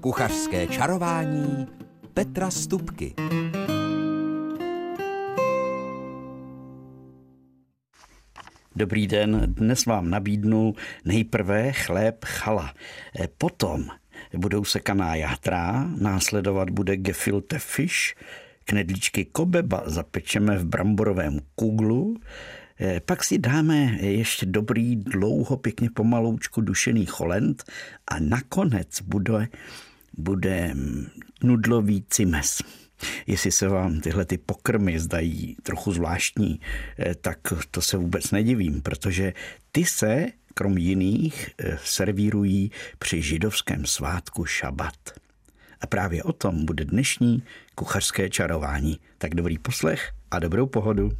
Kuchařské čarování Petra Stupky. Dobrý den, dnes vám nabídnu nejprve chléb chala, e, potom budou sekaná játra, následovat bude gefilte fish, knedlíčky kobeba zapečeme v bramborovém kuglu, pak si dáme ještě dobrý, dlouho, pěkně pomaloučku dušený cholent a nakonec bude, bude nudlový cimes. Jestli se vám tyhle ty pokrmy zdají trochu zvláštní, eh, tak to se vůbec nedivím, protože ty se, krom jiných, eh, servírují při židovském svátku šabat. A právě o tom bude dnešní kuchařské čarování. Tak dobrý poslech a dobrou pohodu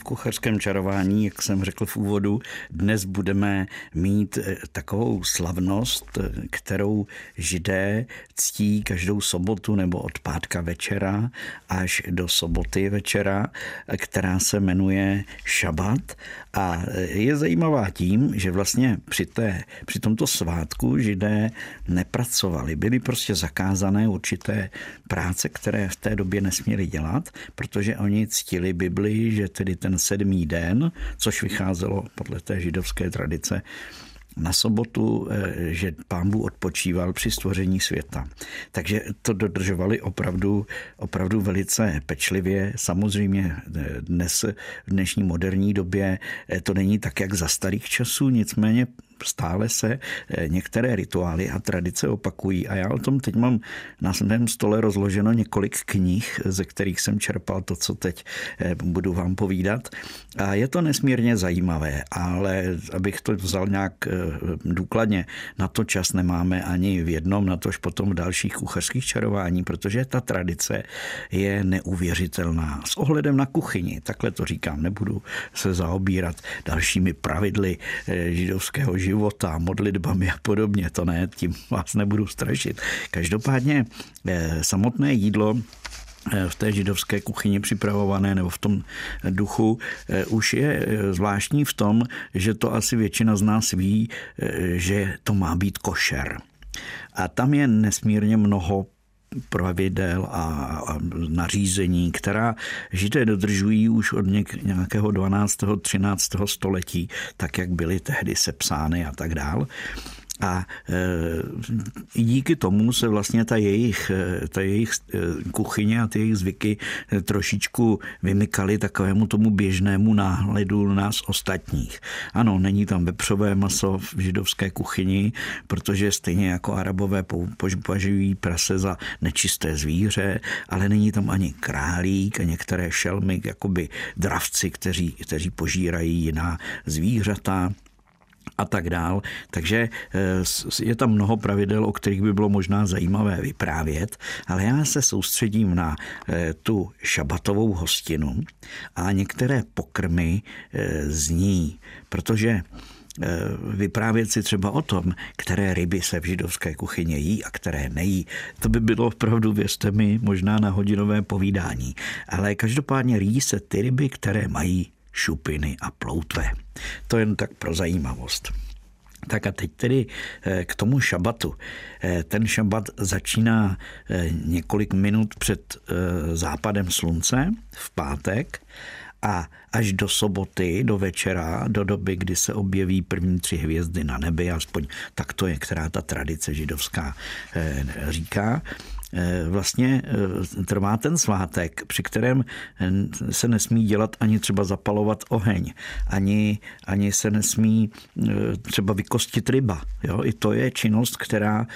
v kuchařském čarování, jak jsem řekl v úvodu, dnes budeme mít eh, takovou slavnost, eh, kterou židé ctí každou sobotu nebo od pátka večera až do soboty večera, eh, která se jmenuje šabat a je zajímavá tím, že vlastně při, té, při tomto svátku židé nepracovali. Byly prostě zakázané určité práce, které v té době nesměli dělat, protože oni ctili Bibli, že tedy ten sedmý den, což vycházelo podle té židovské tradice, na sobotu, eh, že pán Bůh odpočíval při stvoření světa. Takže to dodržovali opravdu, opravdu velice pečlivě. Samozřejmě eh, dnes, v dnešní moderní době eh, to není tak, jak za starých časů, nicméně stále se eh, některé rituály a tradice opakují. A já o tom teď mám na svém stole rozloženo několik knih, ze kterých jsem čerpal to, co teď eh, budu vám povídat. A je to nesmírně zajímavé, ale abych to vzal nějak eh, důkladně, na to čas nemáme ani v jednom, na tož potom v dalších kuchařských čarování, protože ta tradice je neuvěřitelná. S ohledem na kuchyni, takhle to říkám, nebudu se zaobírat dalšími pravidly židovského života, života, modlitbami a podobně. To ne, tím vás nebudu strašit. Každopádně eh, samotné jídlo eh, v té židovské kuchyni připravované nebo v tom duchu eh, už je zvláštní v tom, že to asi většina z nás ví, že to má být košer. A tam je nesmírně mnoho pravidel a nařízení, která židé dodržují už od nějakého 12. 13. století, tak jak byly tehdy sepsány a tak dál. A e, díky tomu se vlastně ta jejich, e, ta jejich e, kuchyně a ty jejich zvyky trošičku vymykaly takovému tomu běžnému náhledu nás ostatních. Ano, není tam vepřové maso v židovské kuchyni, protože stejně jako arabové považují prase za nečisté zvíře, ale není tam ani králík a některé šelmy, jakoby dravci, kteří, kteří požírají jiná zvířata a tak dál. Takže eh, je tam mnoho pravidel, o kterých by bylo možná zajímavé vyprávět, ale já se soustředím na eh, tu šabatovou hostinu a některé pokrmy eh, z ní, protože vyprávět si třeba o tom, které ryby se v židovské kuchyně jí a které nejí. To by bylo opravdu, věřte mi, možná na hodinové povídání. Ale každopádně jí se ty ryby, které mají šupiny a ploutve. To jen tak pro zajímavost. Tak a teď tedy eh, k tomu šabatu. Eh, ten šabat začíná eh, několik minut před západem slunce v pátek a až do soboty, do večera, do doby, kdy se objeví první tři hvězdy na nebi, aspoň tak to je, která ta tradice židovská říká, vlastně eh, trvá ten svátek, při kterém eh, se nesmí dělat ani třeba zapalovat oheň, ani, ani se nesmí třeba vykostit ryba. Jo? I to je činnost, která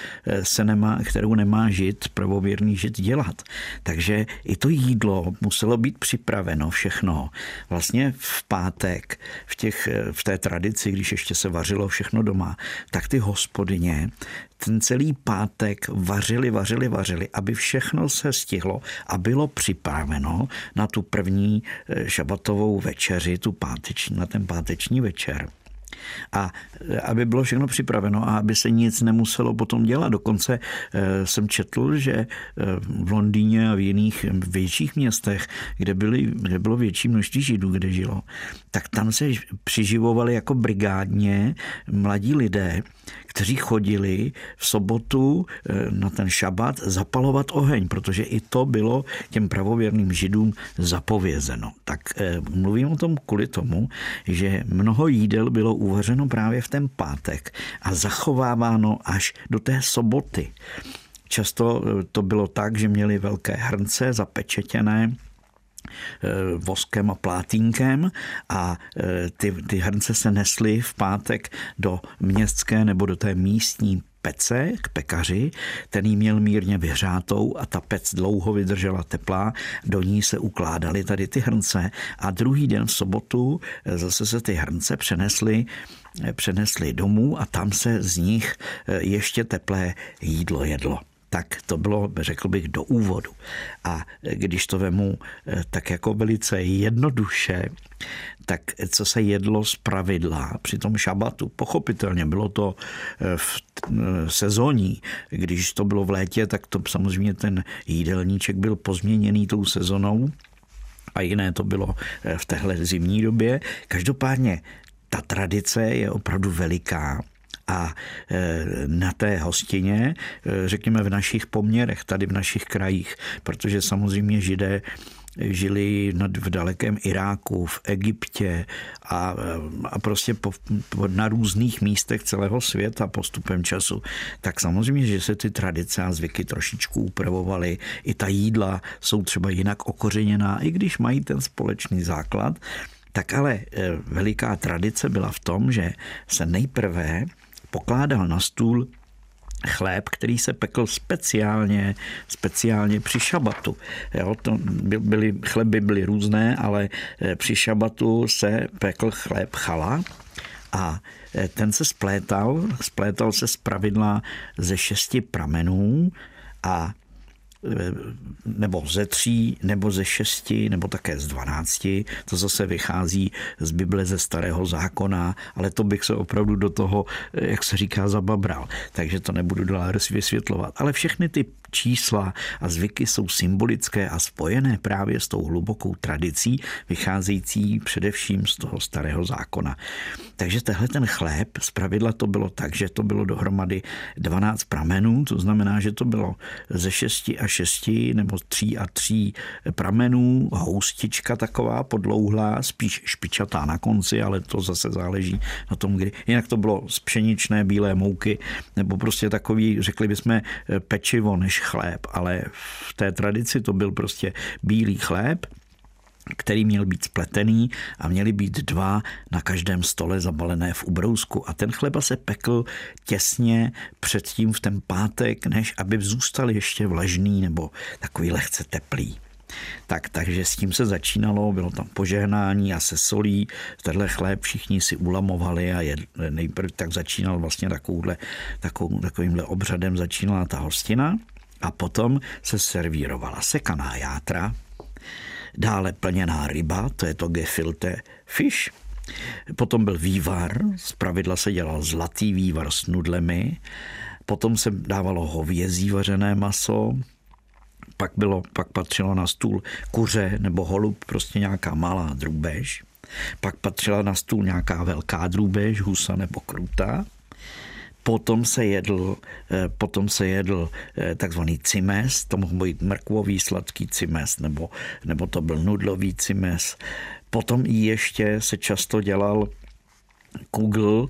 se nemá, kterou nemá žid, pravověrný žid dělat. Takže i to jídlo muselo být připraveno všechno. Vlastně v pátek, v, těch, v té tradici, když ještě se vařilo všechno doma, tak ty hospodyně ten celý pátek vařili, vařili, vařili, aby všechno se stihlo a bylo připraveno na tu první eh, šabatovou večeři, tu páteční, na ten páteční večer. A e, aby bylo všechno připraveno a aby se nic nemuselo potom dělat. Dokonce e, jsem četl, že e, v Londýně a v jiných větších městech, kde, byly, kde bylo větší množství židů, kde žilo, tak tam se přiživovali jako brigádně mladí lidé, kteří chodili v sobotu na ten šabat zapalovat oheň, protože i to bylo těm pravověrným židům zapovězeno. Tak mluvím o tom kvůli tomu, že mnoho jídel bylo uvařeno právě v ten pátek a zachováváno až do té soboty. Často eh, to bylo tak, že měli velké hrnce zapečetěné, eh, voskem a plátínkem a eh, ty, ty hrnce se nesly v pátek do městské nebo do té místní pece k pekaři, ten měl mírně vyhřátou a ta pec dlouho vydržela teplá, do ní se ukládaly tady ty hrnce a druhý den v sobotu zase se ty hrnce přenesly přenesli domů a tam se z nich ještě teplé jídlo jedlo tak to bylo, řekl bych, do úvodu. A když to vemu eh, tak jako velice jednoduše, tak co se jedlo z pravidla při tom šabatu, pochopitelně bylo to eh, v eh, sezóní, když to bylo v létě, tak to samozřejmě ten jídelníček byl pozměněný tou sezonou, a jiné to bylo v téhle zimní době. Každopádně ta tradice je opravdu veliká a e, na té hostině, e, řekněme v našich poměrech, tady v našich krajích, protože samozřejmě židé žili v dalekém Iráku, v Egyptě a, a prostě po, po, na různých místech celého světa postupem času, tak samozřejmě, že se ty tradice a zvyky trošičku upravovaly. I ta jídla jsou třeba jinak okořeněná, i když mají ten společný základ. Tak ale e, veliká tradice byla v tom, že se nejprve pokládal na stůl chléb, který se pekl speciálně, speciálně při šabatu. Jo, to byly, chleby byly různé, ale eh, při šabatu se pekl chléb chala a eh, ten se splétal, splétal se z pravidla ze šesti pramenů a nebo ze tří, nebo ze šesti, nebo také z dvanácti. To zase vychází z Bible ze starého zákona, ale to bych se opravdu do toho, jak se říká, zababral. Takže to nebudu dál vysvětlovat. Ale všechny ty čísla a zvyky jsou symbolické a spojené právě s tou hlubokou tradicí, vycházející především z toho starého zákona. Takže tehle ten chléb, z pravidla to bylo tak, že to bylo dohromady 12 pramenů, to znamená, že to bylo ze 6 a 6 nebo 3 a 3 pramenů, houstička taková podlouhlá, spíš špičatá na konci, ale to zase záleží na tom, kdy. Jinak to bylo z pšeničné bílé mouky, nebo prostě takový, řekli bychom, pečivo než chléb, ale v té tradici to byl prostě bílý chléb, který měl být spletený a měly být dva na každém stole zabalené v ubrousku. A ten chleba se pekl těsně předtím v ten pátek, než aby zůstal ještě vlažný nebo takový lehce teplý. Tak, takže s tím se začínalo, bylo tam požehnání a se solí. Tenhle chléb všichni si ulamovali a nejprve tak začínal vlastně takovýmhle obřadem začínala ta hostina a potom se servírovala sekaná játra, dále plněná ryba, to je to gefilte fish, potom byl vývar, z pravidla se dělal zlatý vývar s nudlemi, potom se dávalo hovězí vařené maso, pak, bylo, pak patřilo na stůl kuře nebo holub, prostě nějaká malá drůbež, pak patřila na stůl nějaká velká drůbež, husa nebo kruta, Potom se jedl, eh, potom se jedl eh, takzvaný cimes, to mohl být mrkvový sladký cimes, nebo, nebo to byl nudlový cimes. Potom ještě se často dělal kugl,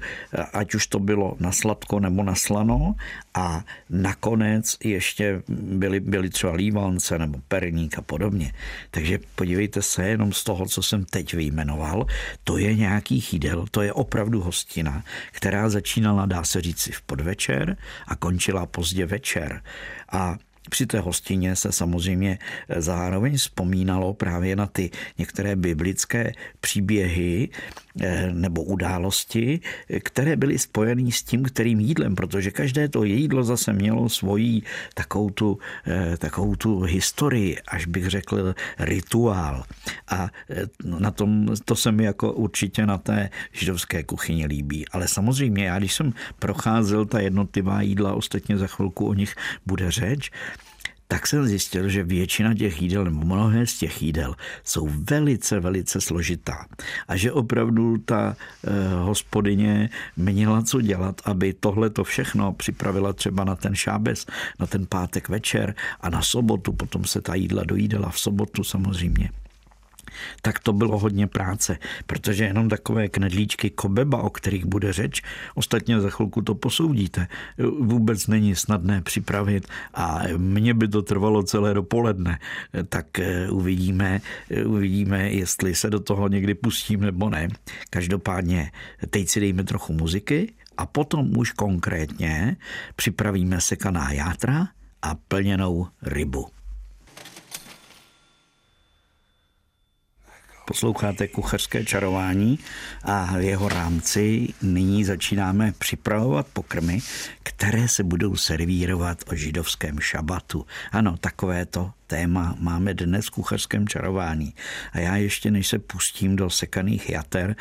ať už to bylo na sladko nebo na slano a nakonec ještě byly, byly třeba lívance nebo perník a podobně. Takže podívejte se jenom z toho, co jsem teď vyjmenoval, to je nějaký jídel, to je opravdu hostina, která začínala, dá se říci, v podvečer a končila pozdě večer. A Při té hostině se samozřejmě zároveň vzpomínalo právě na ty některé biblické příběhy eh, nebo události, které byly spojeny s tím, kterým jídlem, protože každé to jídlo zase mělo svoji takovou tu, eh, takovou tu historii, až bych řekl rituál. A eh, na tom, to se mi jako určitě na té židovské kuchyni líbí. Ale samozřejmě já, když jsem procházel ta jednotlivá jídla, ostatně za chvilku o nich bude řeč, tak jsem zjistil, že většina těch jídel, nebo mnohé z těch jídel, jsou velice, velice složitá. A že opravdu ta eh, hospodyně měla co dělat, aby tohle to všechno připravila třeba na ten šábes, na ten pátek večer a na sobotu. Potom se ta jídla dojídala v sobotu samozřejmě tak to bylo hodně práce, protože jenom takové knedlíčky kobeba, o kterých bude řeč, ostatně za chvilku to posoudíte, vůbec není snadné připravit a mně by to trvalo celé dopoledne, tak eh, uvidíme, eh, uvidíme, jestli se do toho někdy pustím nebo ne. Každopádně teď si dejme trochu muziky a potom už konkrétně připravíme sekaná játra a plněnou rybu. Posloucháte kuchařské čarování a v jeho rámci nyní začínáme připravovat pokrmy, které se budou servírovat o židovském šabatu. Ano, takové to téma máme dnes v kuchařském čarování. A já ještě, než se pustím do sekaných jater,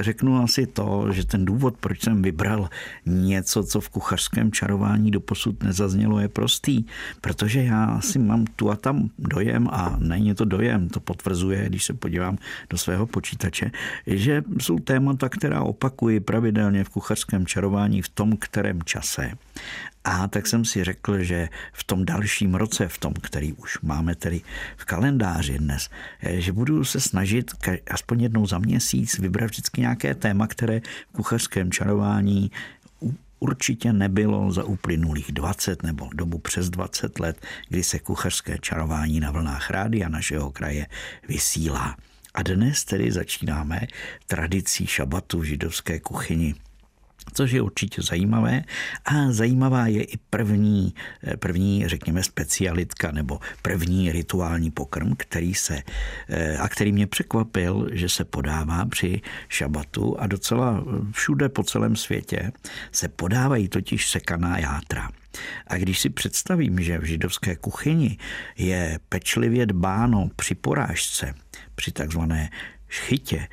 řeknu asi to, že ten důvod, proč jsem vybral něco, co v kuchařském čarování doposud nezaznělo, je prostý. Protože já si mám tu a tam dojem, a není to dojem, to potvrzuje, když se podívám do svého počítače, že jsou témata, která opakuji pravidelně v kuchařském čarování v tom kterém čase. A tak jsem si řekl, že v tom dalším roce, v tom, který už máme tedy v kalendáři dnes, že budu se snažit aspoň jednou za měsíc vybrat vždycky nějaké téma, které v kuchařském čarování určitě nebylo za uplynulých 20 nebo dobu přes 20 let, kdy se kuchařské čarování na vlnách rádia našeho kraje vysílá. A dnes tedy začínáme tradicí šabatu v židovské kuchyni což je určitě zajímavé. A zajímavá je i první, první řekněme, specialitka nebo první rituální pokrm, který se, eh, a který mě překvapil, že se podává při šabatu a docela všude po celém světě se podávají totiž sekaná játra. A když si představím, že v židovské kuchyni je pečlivě dbáno při porážce, při takzvané šchytě,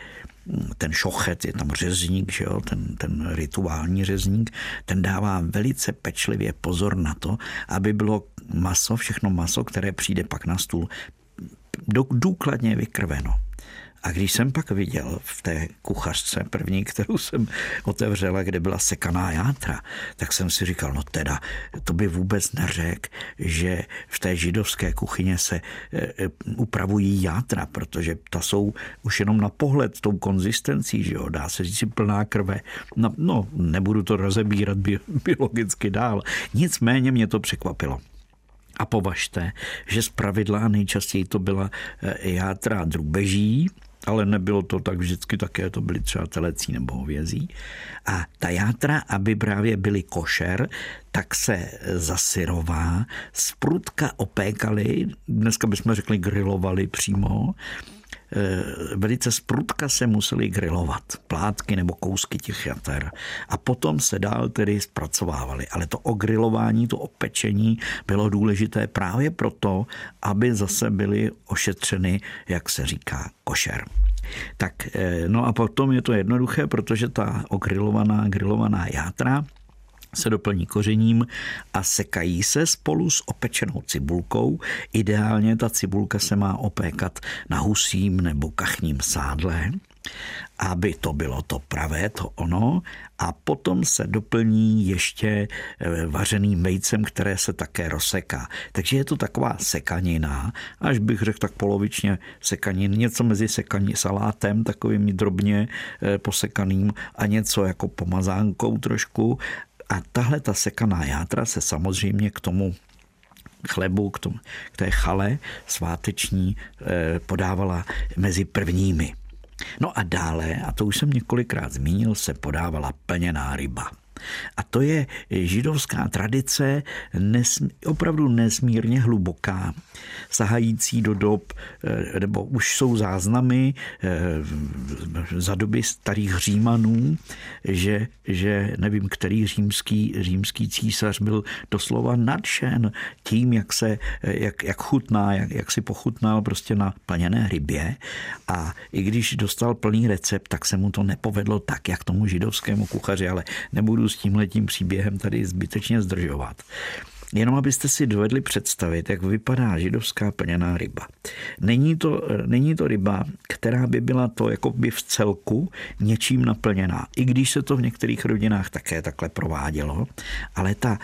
ten šochet, je tam řezník, že jo, ten, ten rituální řezník, ten dává velice pečlivě pozor na to, aby bylo maso, všechno maso, které přijde pak na stůl, důkladně vykrveno. A když jsem pak viděl v té kuchařce první, kterou jsem otevřela, kde byla sekaná játra, tak jsem si říkal, no teda, to by vůbec neřekl, že v té židovské kuchyně se e, e, upravují játra, protože ta jsou už jenom na pohled tou konzistencí, že jo, dá se říct plná krve. No, no nebudu to rozebírat biologicky dál. Nicméně mě to překvapilo. A považte, že z pravidla nejčastěji to byla e, játra drubeží, ale nebylo to tak vždycky také, to byly třeba telecí nebo hovězí. A ta játra, aby právě byly košer, tak se zasyrová, sprutka opékali, dneska bychom řekli grilovali přímo, velice sprutka se museli grilovat, plátky nebo kousky těch jater. A potom se dál tedy zpracovávaly. Ale to ogrilování, to opečení bylo důležité právě proto, aby zase byly ošetřeny, jak se říká, košer. Tak, eh, no a potom je to jednoduché, protože ta ogrilovaná, grilovaná játra se doplní kořením a sekají se spolu s opečenou cibulkou. Ideálně ta cibulka se má opékat na husím nebo kachním sádle, aby to bylo to pravé, to ono. A potom se doplní ještě eh, vařeným vejcem, které se také rozseká. Takže je to taková sekanina, až bych řekl tak polovičně sekanin, něco mezi sekaní salátem, takovým drobně eh, posekaným a něco jako pomazánkou trošku a tahle ta sekaná játra se samozřejmě k tomu chlebu, k, tomu, k té chale sváteční eh, podávala mezi prvními. No a dále, a to už jsem několikrát zmínil, se podávala plněná ryba. A to je židovská tradice nesmí, opravdu nesmírně hluboká, sahající do dob, eh, nebo už jsou záznamy eh, za doby starých římanů, že, že nevím, který římský, římský císař byl doslova nadšen tím, jak se, jak, jak chutná, jak, jak si pochutnal prostě na plněné rybě. A i když dostal plný recept, tak se mu to nepovedlo tak, jak tomu židovskému kuchaři, ale nebudu s tímhletím příběhem tady zbytečně zdržovat. Jenom abyste si dovedli představit, jak vypadá židovská plněná ryba. Není to, není to ryba, která by byla to jako by v celku něčím naplněná. I když se to v některých rodinách také takhle provádělo, ale ta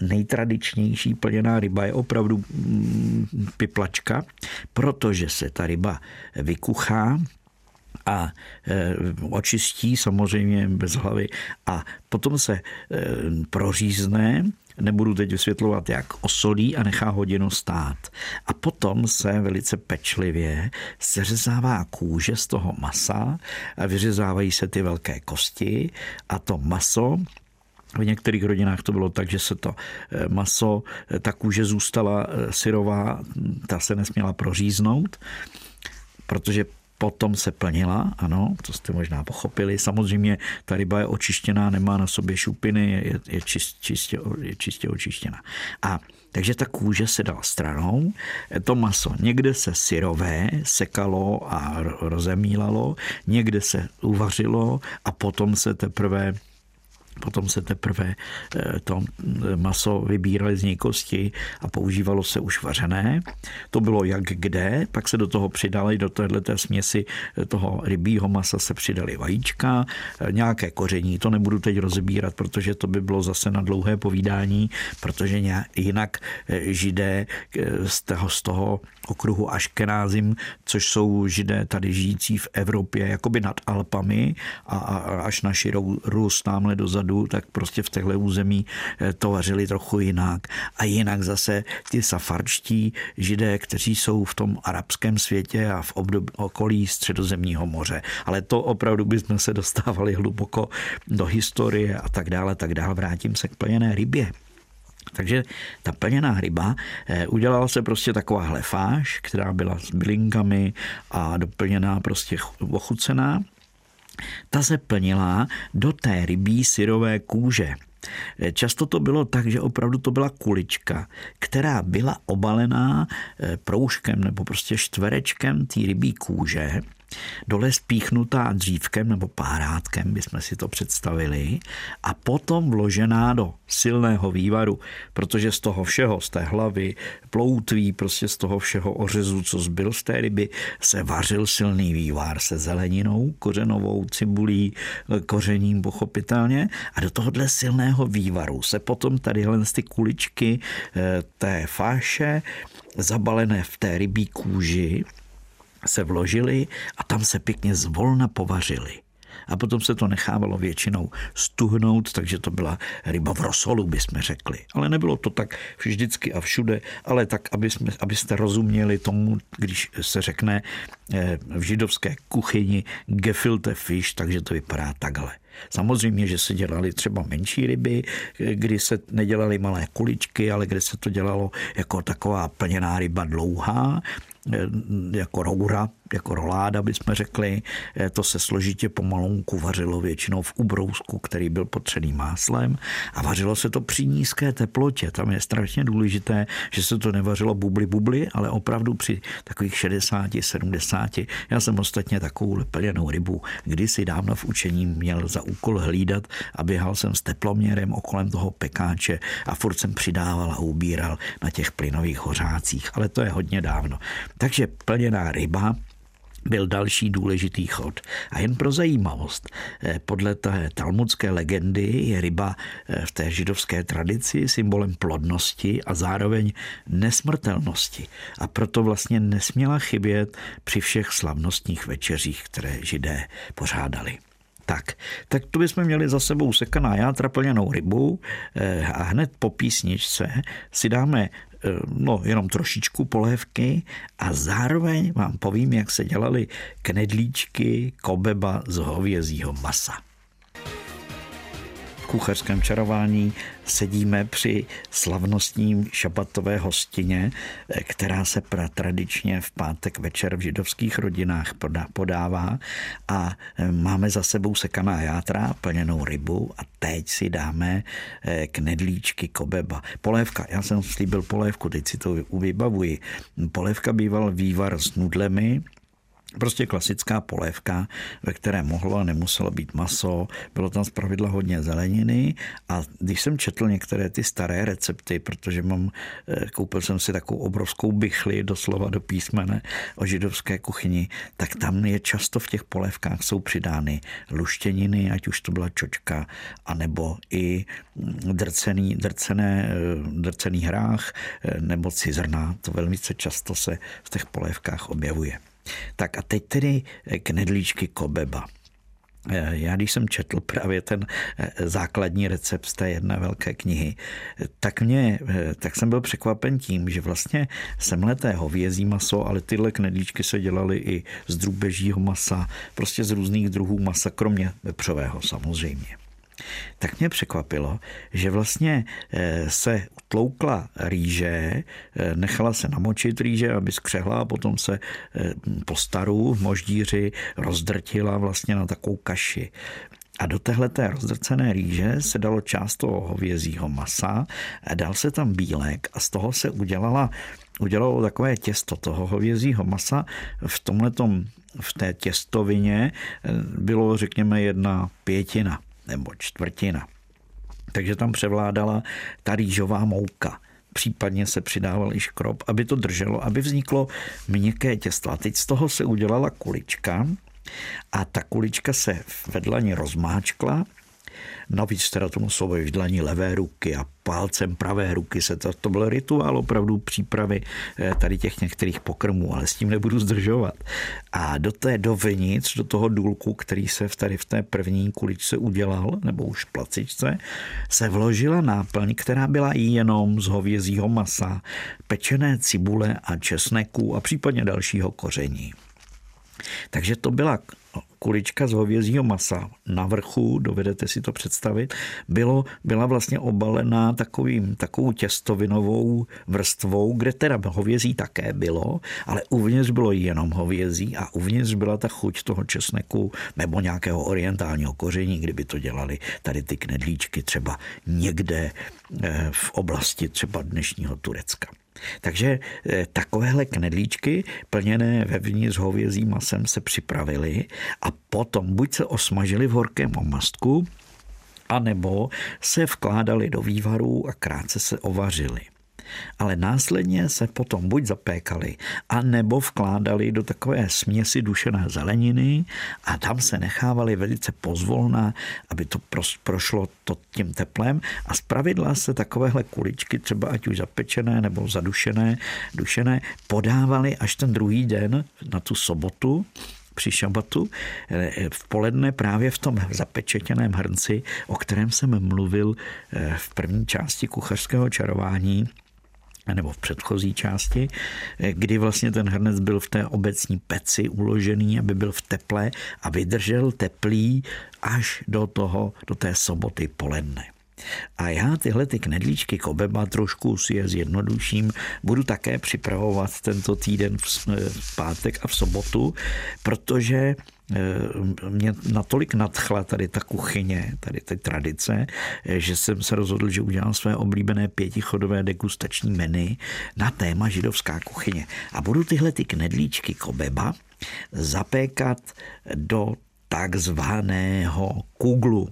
nejtradičnější plněná ryba je opravdu mm, piplačka, protože se ta ryba vykuchá, a e, očistí samozřejmě bez hlavy a potom se e, prořízne nebudu teď vysvětlovat, jak osolí a nechá hodinu stát. A potom se velice pečlivě seřezává kůže z toho masa a vyřezávají se ty velké kosti a to maso v některých rodinách to bylo tak, že se to e, maso, ta kůže zůstala syrová, ta se nesměla proříznout, protože potom se plnila, ano, to jste možná pochopili. Samozřejmě ta ryba je očištěná, nemá na sobě šupiny, je, je, čist, čistě, je čistě očištěná. A takže ta kůže se dala stranou, to maso někde se syrové sekalo a rozemílalo, někde se uvařilo a potom se teprve Potom se teprve eh, to eh, maso vybírali z něj kosti a používalo se už vařené. To bylo jak kde, pak se do toho přidali, do této směsi eh, toho rybího masa se přidali vajíčka, nějaké koření, to nebudu teď rozebírat, protože to by bylo zase na dlouhé povídání, protože jinak židé z toho, z toho okruhu Aškenázim, což jsou židé tady žijící v Evropě, jakoby nad Alpami a, a až na širou Rus tamhle dozadu, tak prostě v těchto území eh, to vařili trochu jinak. A jinak zase ty safarčtí židé, kteří jsou v tom arabském světě a v období okolí středozemního moře. Ale to opravdu bychom se dostávali hluboko do historie a tak dále, tak dále. Vrátím se k plněné rybě. Takže ta plněná ryba, eh, udělala se prostě taková hlefáž, která byla s bylinkami a doplněná prostě ochucená. Ta se plnila do té rybí syrové kůže. Často to bylo tak, že opravdu to byla kulička, která byla obalená eh, proužkem nebo prostě štverečkem té rybí kůže dole spíchnutá dřívkem nebo párátkem, bychom si to představili, a potom vložená do silného vývaru, protože z toho všeho, z té hlavy, ploutví, prostě z toho všeho ořezu, co zbyl z té ryby, se vařil silný vývar se zeleninou, kořenovou, cibulí, kořením pochopitelně. A do tohohle silného vývaru se potom tadyhle ty kuličky eh, té fáše zabalené v té rybí kůži se vložili a tam se pěkně zvolna povařili. A potom se to nechávalo většinou stuhnout, takže to byla ryba v rosolu, bychom řekli. Ale nebylo to tak vždycky a všude, ale tak, aby jsme, abyste rozuměli tomu, když se řekne eh, v židovské kuchyni gefilte fish, takže to vypadá takhle. Samozřejmě, že se dělaly třeba menší ryby, kdy se nedělaly malé kuličky, ale kde se to dělalo jako taková plněná ryba dlouhá, eh, jako roura, jako roláda, bychom řekli. Eh, to se složitě pomalonku vařilo většinou v ubrousku, který byl potřený máslem a vařilo se to při nízké teplotě. Tam je strašně důležité, že se to nevařilo bubli bubli, ale opravdu při takových 60, 70. Já jsem ostatně takovou plněnou rybu kdysi dávno v učení měl za úkol hlídat a běhal jsem s teploměrem okolem toho pekáče a furt jsem přidával a ubíral na těch plynových hořácích, ale to je hodně dávno. Takže plněná ryba, byl další důležitý chod. A jen pro zajímavost, eh, podle té talmudské legendy je ryba eh, v té židovské tradici symbolem plodnosti a zároveň nesmrtelnosti. A proto vlastně nesměla chybět při všech slavnostních večeřích, které židé pořádali. Tak, tak tu bychom měli za sebou sekaná játra plněnou rybu eh, a hned po písničce si dáme no, jenom trošičku polévky a zároveň vám povím, jak se dělali knedlíčky kobeba z hovězího masa. Kuchařském čarování sedíme při slavnostním šabatové hostině, která se pra tradičně v pátek večer v židovských rodinách podává a e, máme za sebou sekaná játra, plněnou rybu a teď si dáme e, knedlíčky kobeba. Polévka, já jsem slíbil polévku, teď si to vybavuji. Polévka býval vývar s nudlemi, Prostě klasická polévka, ve které mohlo a nemuselo být maso, bylo tam zpravidla hodně zeleniny a když jsem četl některé ty staré recepty, protože mám, eh, koupil jsem si takovou obrovskou bychli doslova do písmene o židovské kuchyni, tak tam je často v těch polévkách jsou přidány luštěniny, ať už to byla čočka, anebo i drcený, drcené, eh, drcený hrách eh, nebo cizrna. To velmi často se v těch polévkách objevuje. Tak a teď tedy knedlíčky kobeba. Eh, já když jsem četl právě ten eh, základní recept z té jedné velké knihy, tak, mě, eh, tak jsem byl překvapen tím, že vlastně semleté hovězí maso, ale tyhle knedlíčky se dělaly i z drůbežího masa, prostě z různých druhů masa, kromě vepřového samozřejmě tak mě překvapilo, že vlastně eh, se tloukla rýže, eh, nechala se namočit rýže, aby skřehla a potom se eh, po staru v moždíři rozdrtila vlastně na takovou kaši. A do téhle té rozdrcené rýže se dalo část toho hovězího masa, dal se tam bílek a z toho se udělala udělalo takové těsto toho hovězího masa. V tomhletom, v té těstovině bylo, řekněme, jedna pětina nebo čtvrtina. Takže tam převládala ta rýžová mouka. Případně se přidával i škrob, aby to drželo, aby vzniklo měkké těsto. A teď z toho se udělala kulička a ta kulička se vedle ní rozmáčkla Navíc teda tomu slovo dlaní levé ruky a palcem pravé ruky se to, to byl rituál opravdu přípravy eh, tady těch některých pokrmů, ale s tím nebudu zdržovat. A do té dovnitř, do toho důlku, který se v tady v té první kuličce udělal, nebo už placičce, se vložila náplň, která byla jenom z hovězího masa, pečené cibule a česneku a případně dalšího koření. Takže to byla kulička z hovězího masa. Na vrchu, dovedete si to představit, bylo, byla vlastně obalená takovým, takovou těstovinovou vrstvou, kde teda hovězí také bylo, ale uvnitř bylo jenom hovězí a uvnitř byla ta chuť toho česneku nebo nějakého orientálního koření, kdyby to dělali tady ty knedlíčky třeba někde v oblasti třeba dnešního Turecka. Takže eh, takovéhle knedlíčky plněné vevnitř hovězím masem se připravily a potom buď se osmažili v horkém omastku, anebo se vkládali do vývarů a krátce se ovařili ale následně se potom buď zapékali, a nebo vkládali do takové směsi dušené zeleniny a tam se nechávali velice pozvolna, aby to prošlo to tím teplem. A zpravidla se takovéhle kuličky, třeba ať už zapečené nebo zadušené, dušené, podávali až ten druhý den na tu sobotu, při šabatu eh, v poledne právě v tom zapečetěném hrnci, o kterém jsem mluvil eh, v první části kuchařského čarování, nebo v předchozí části, eh, kdy vlastně ten hrnec byl v té obecní peci uložený, aby byl v teple a vydržel teplý až do toho, do té soboty poledne. A já tyhle ty knedlíčky kobeba trošku si je zjednoduším, budu také připravovat tento týden v pátek a v sobotu, protože Eh, mě natolik nadchla tady ta kuchyně, tady ty tradice, eh, že jsem se rozhodl, že udělám své oblíbené pětichodové degustační menu na téma židovská kuchyně. A budu tyhle ty knedlíčky kobeba zapékat do takzvaného kuglu.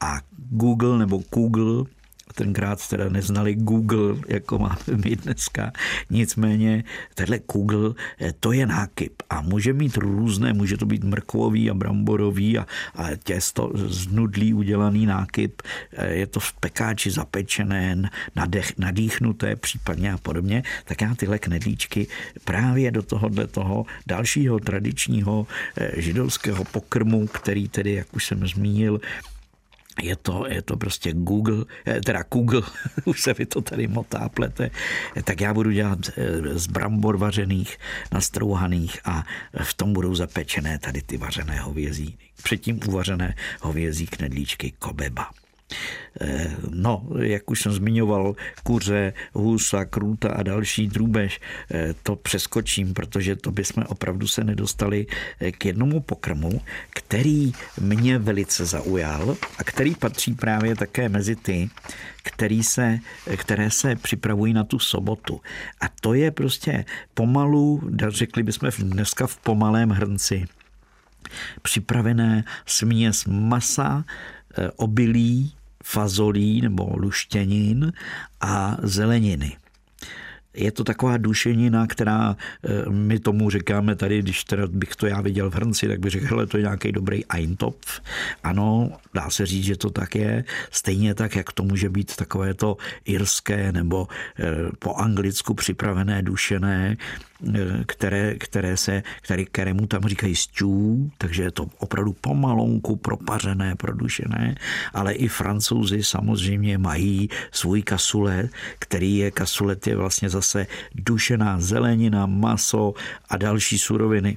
A Google nebo Google tenkrát teda neznali Google, jako máme my dneska. Nicméně tenhle Google, eh, to je nákyp a může mít různé, může to být mrkvový a bramborový a, a těsto z nudlí udělaný nákyp. Eh, je to v pekáči zapečené, nadech, nadýchnuté případně a podobně. Tak já tyhle knedlíčky právě do tohohle toho dalšího tradičního eh, židovského pokrmu, který tedy, jak už jsem zmínil, je to, je to prostě Google, eh, teda Google, už se mi to tady motá, plete, tak já budu dělat eh, z brambor vařených, nastrouhaných a v tom budou zapečené tady ty vařené hovězí, předtím uvařené hovězí knedlíčky kobeba. Eh, no, jak už jsem zmiňoval, kuře, husa, kruta a další drůbež, eh, to přeskočím, protože to bychom opravdu se nedostali eh, k jednomu pokrmu, který mě velice zaujal a který patří právě také mezi ty, který se, které se připravují na tu sobotu. A to je prostě pomalu, řekli bychom dneska v pomalém hrnci, připravené směs masa, obilí, fazolí nebo luštěnin a zeleniny. Je to taková dušenina, která eh, my tomu říkáme tady, když teda bych to já viděl v hrnci, tak bych řekl, že to je nějaký dobrý Eintopf. Ano, dá se říct, že to tak je. Stejně tak, jak to může být takové to irské nebo eh, po anglicku připravené dušené, které, které se, které, kterému tam říkají stů, takže je to opravdu pomalonku propařené, produšené, ale i francouzi samozřejmě mají svůj kasule, který je, kasulet je vlastně zase dušená zelenina, maso a další suroviny.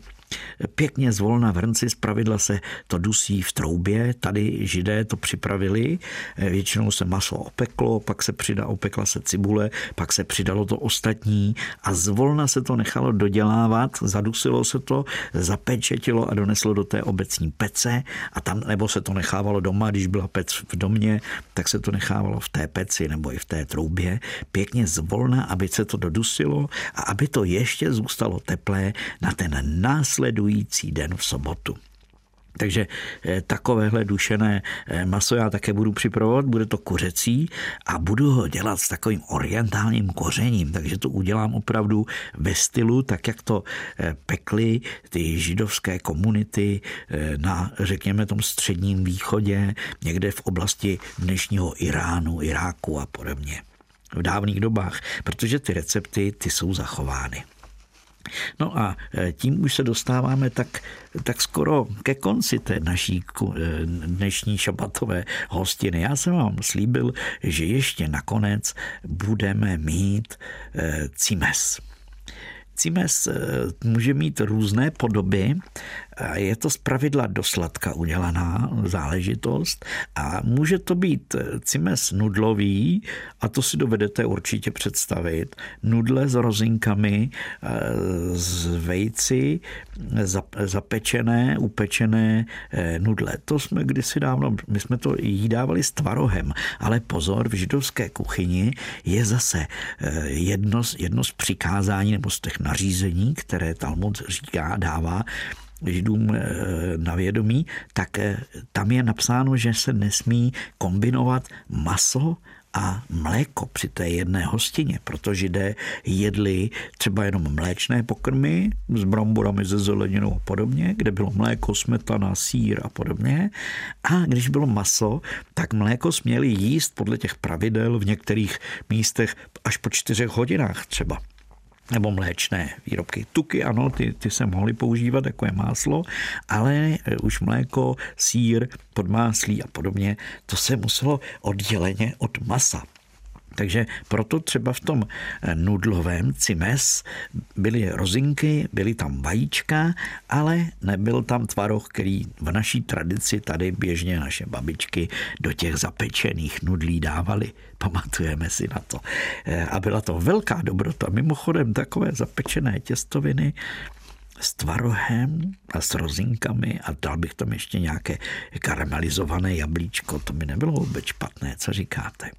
Pěkně zvolna v hrnci, pravidla se to dusí v troubě, tady židé to připravili, většinou se maso opeklo, pak se přidá, opekla se cibule, pak se přidalo to ostatní a zvolna se to nechalo dodělávat, zadusilo se to, zapečetilo a doneslo do té obecní pece a tam, nebo se to nechávalo doma, když byla pec v domě, tak se to nechávalo v té peci nebo i v té troubě, pěkně zvolna, aby se to dodusilo a aby to ještě zůstalo teplé na ten následný následující den v sobotu. Takže eh, takovéhle dušené eh, maso já také budu připravovat, bude to kuřecí a budu ho dělat s takovým orientálním kořením, takže to udělám opravdu ve stylu, tak jak to eh, pekly ty židovské komunity na, řekněme, tom středním východě, někde v oblasti dnešního Iránu, Iráku a podobně v dávných dobách, protože ty recepty, ty jsou zachovány. No a e, tím už se dostáváme tak, tak skoro ke konci té naší e, dnešní šabatové hostiny. Já jsem vám slíbil, že ještě nakonec budeme mít e, cimes. Cimes může mít různé podoby je to zpravidla do sladka udělaná záležitost a může to být cimes nudlový a to si dovedete určitě představit. Nudle s rozinkami, eh, z vejci, zapečené, upečené eh, nudle. To jsme kdysi dávno, my jsme to jídávali s tvarohem, ale pozor, v židovské kuchyni je zase eh, jedno, jedno z přikázání nebo z těch nařízení, které Talmud říká, dává, Židům eh, na vědomí, tak eh, tam je napsáno, že se nesmí kombinovat maso a mléko při té jedné hostině, protože židé jedli třeba jenom mléčné pokrmy s bramborami ze zeleninou a podobně, kde bylo mléko, smetana, sír a podobně. A když bylo maso, tak mléko směli jíst podle těch pravidel v některých místech až po čtyřech hodinách třeba nebo mléčné výrobky. Tuky, ano, ty, ty se mohly používat, jako je máslo, ale e, už mléko, sír, podmáslí a podobně, to se muselo odděleně od masa. Takže proto třeba v tom eh, nudlovém cimes byly rozinky, byly tam vajíčka, ale nebyl tam tvaroh, který v naší tradici tady běžně naše babičky do těch zapečených nudlí dávali. Pamatujeme si na to. Eh, a byla to velká dobrota. Mimochodem takové zapečené těstoviny s tvarohem a s rozinkami a dal bych tam ještě nějaké karamelizované jablíčko. To by nebylo vůbec špatné, co říkáte?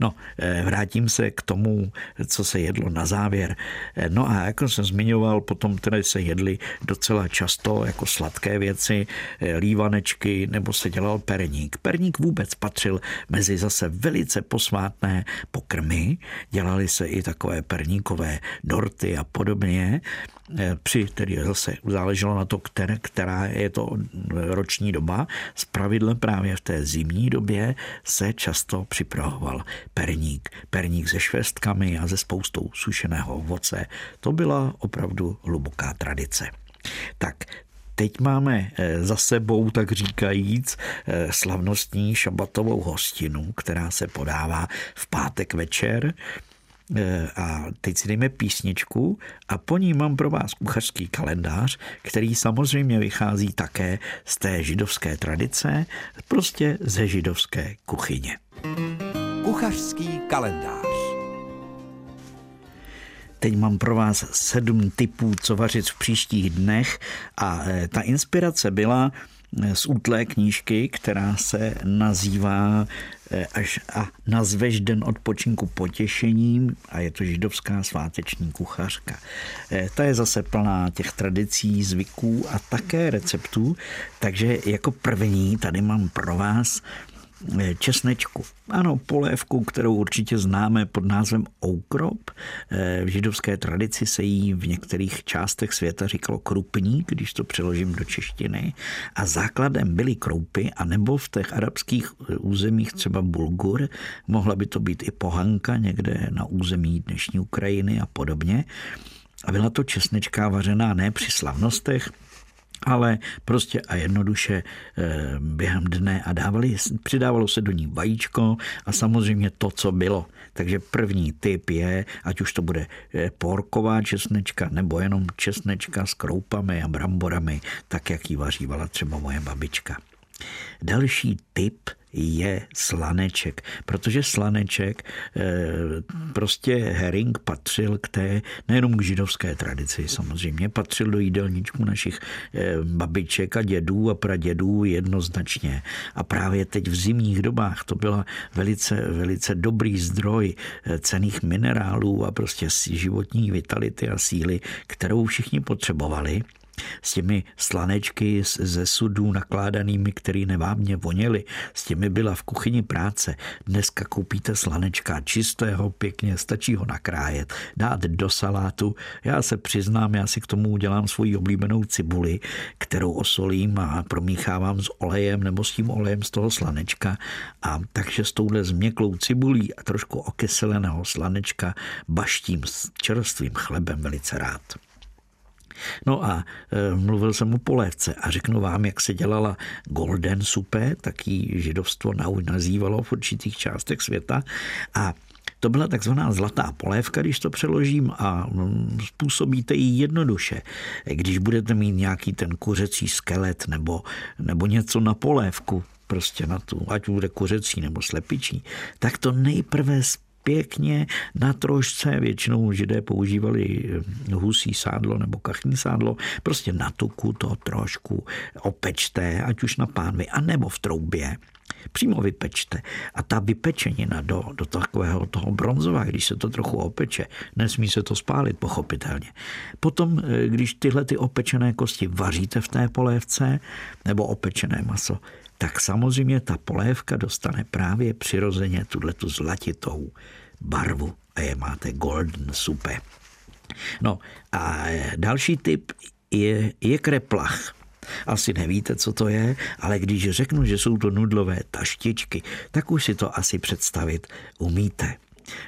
No, eh, vrátím se k tomu, co se jedlo na závěr. Eh, no a jako jsem zmiňoval, potom tedy se jedly docela často jako sladké věci, eh, lívanečky nebo se dělal perník. Perník vůbec patřil mezi zase velice posvátné pokrmy. Dělali se i takové perníkové dorty a podobně. Při, tedy zase záleželo na to, které, která je to roční doba. Z pravidle právě v té zimní době se často připravoval perník. Perník se švestkami a ze spoustou sušeného ovoce. To byla opravdu hluboká tradice. Tak teď máme eh, za sebou, tak říkajíc, eh, slavnostní šabatovou hostinu, která se podává v pátek večer Eh, a teď si dejme písničku a po ní mám pro vás kuchařský kalendář, který samozřejmě vychází také z té židovské tradice, prostě ze židovské kuchyně. Kuchařský kalendář. Teď mám pro vás sedm typů, co vařit v příštích dnech a eh, ta inspirace byla z útlé knížky, která se nazývá eh, až a nazveš den odpočinku potěšením a je to židovská sváteční kuchařka. Ta je zase plná těch tradicí, zvyků a také receptů, takže jako první tady mám pro vás česnečku. Ano, polévku, kterou určitě známe pod názvem oukrop. Eh, v židovské tradici se jí v některých částech světa říkalo krupník, když to přeložím do češtiny. A základem byly kroupy, a nebo v těch arabských eh, územích třeba bulgur, mohla by to být i pohanka někde na území dnešní Ukrajiny a podobně. A byla to česnečka vařená ne při slavnostech, ale prostě a jednoduše eh, během dne a dávali, přidávalo se do ní vajíčko a samozřejmě to, co bylo. Takže první typ je, ať už to bude eh, porková česnečka nebo jenom česnečka s kroupami a bramborami, tak jak ji vařívala třeba moje babička. Další typ je slaneček, protože slaneček eh, prostě herring patřil k té, nejenom k židovské tradici samozřejmě, patřil do jídelníčku našich eh, babiček a dědů a pradědů jednoznačně. A právě teď v zimních dobách to byla velice, velice dobrý zdroj eh, cených minerálů a prostě životní vitality a síly, kterou všichni potřebovali s těmi slanečky ze sudů nakládanými, který nevábně voněly, s těmi byla v kuchyni práce. Dneska koupíte slanečka čistého, pěkně, stačí ho nakrájet, dát do salátu. Já se přiznám, já si k tomu udělám svoji oblíbenou cibuli, kterou osolím a promíchávám s olejem nebo s tím olejem z toho slanečka. A takže s touhle změklou cibulí a trošku okyseleného slanečka baštím s čerstvým chlebem velice rád. No a e, mluvil jsem o polévce a řeknu vám, jak se dělala golden supe, taký židovstvo nazývalo v určitých částech světa a to byla takzvaná zlatá polévka, když to přeložím a mm, způsobíte ji jednoduše. Když budete mít nějaký ten kuřecí skelet nebo, nebo něco na polévku, prostě na tu, ať bude kuřecí nebo slepičí, tak to nejprve pěkně na trošce, většinou židé používali eh, husí sádlo nebo kachní sádlo, prostě na tuku to trošku opečte, ať už na pánvi, anebo v troubě přímo vypečte. A ta vypečenina do, do takového toho bronzova, když se to trochu opeče, nesmí se to spálit, pochopitelně. Potom, eh, když tyhle ty opečené kosti vaříte v té polévce, nebo opečené maso, tak samozřejmě ta polévka dostane právě přirozeně tuhle tu zlatitou barvu a je máte golden supe. No a další typ je, je kreplach. Asi nevíte, co to je, ale když řeknu, že jsou to nudlové taštičky, tak už si to asi představit umíte.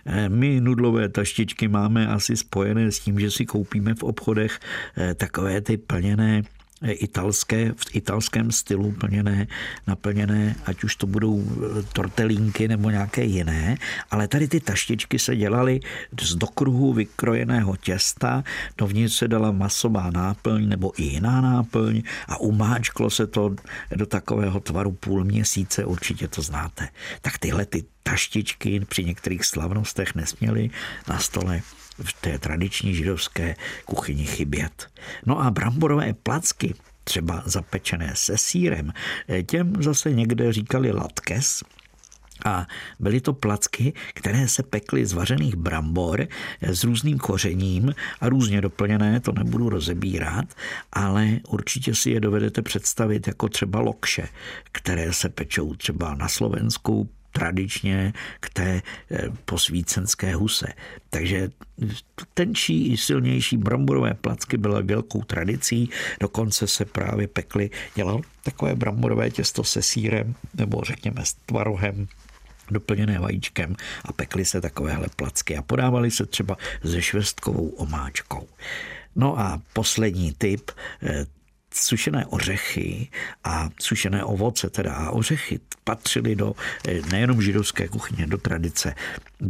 Eh, my nudlové taštičky máme asi spojené s tím, že si koupíme v obchodech eh, takové ty plněné italské, v italském stylu plněné, naplněné, ať už to budou eh, tortelínky nebo nějaké jiné, ale tady ty taštičky se dělaly z dokruhu vykrojeného těsta, dovnitř se dala masová náplň nebo i jiná náplň a umáčklo se to do takového tvaru půl měsíce, určitě to znáte. Tak tyhle ty taštičky při některých slavnostech nesměly na stole v té tradiční židovské kuchyni chybět. No a bramborové placky, třeba zapečené se sírem, těm zase někde říkali latkes, a byly to placky, které se pekly z vařených brambor s různým kořením a různě doplněné, to nebudu rozebírat, ale určitě si je dovedete představit jako třeba lokše, které se pečou třeba na Slovensku, tradičně k té eh, posvícenské huse. Takže tenčí i silnější bramborové placky byly velkou tradicí, dokonce se právě pekly, dělal takové bramborové těsto se sírem nebo řekněme s tvarohem doplněné vajíčkem a pekly se takovéhle placky a podávaly se třeba se švestkovou omáčkou. No a poslední typ, eh, sušené ořechy a sušené ovoce, teda a ořechy patřily do eh, nejenom židovské kuchyně, do tradice,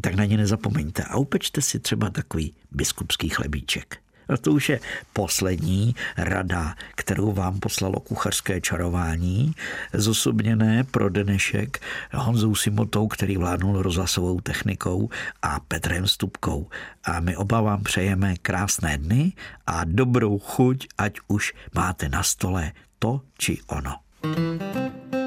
tak na ně nezapomeňte. A upečte si třeba takový biskupský chlebíček. A to už je poslední rada, kterou vám poslalo kuchařské čarování, zosobněné pro dnešek Honzou Simotou, který vládnul rozhlasovou technikou a Petrem Stupkou. A my oba vám přejeme krásné dny a dobrou chuť, ať už máte na stole to či ono. thank you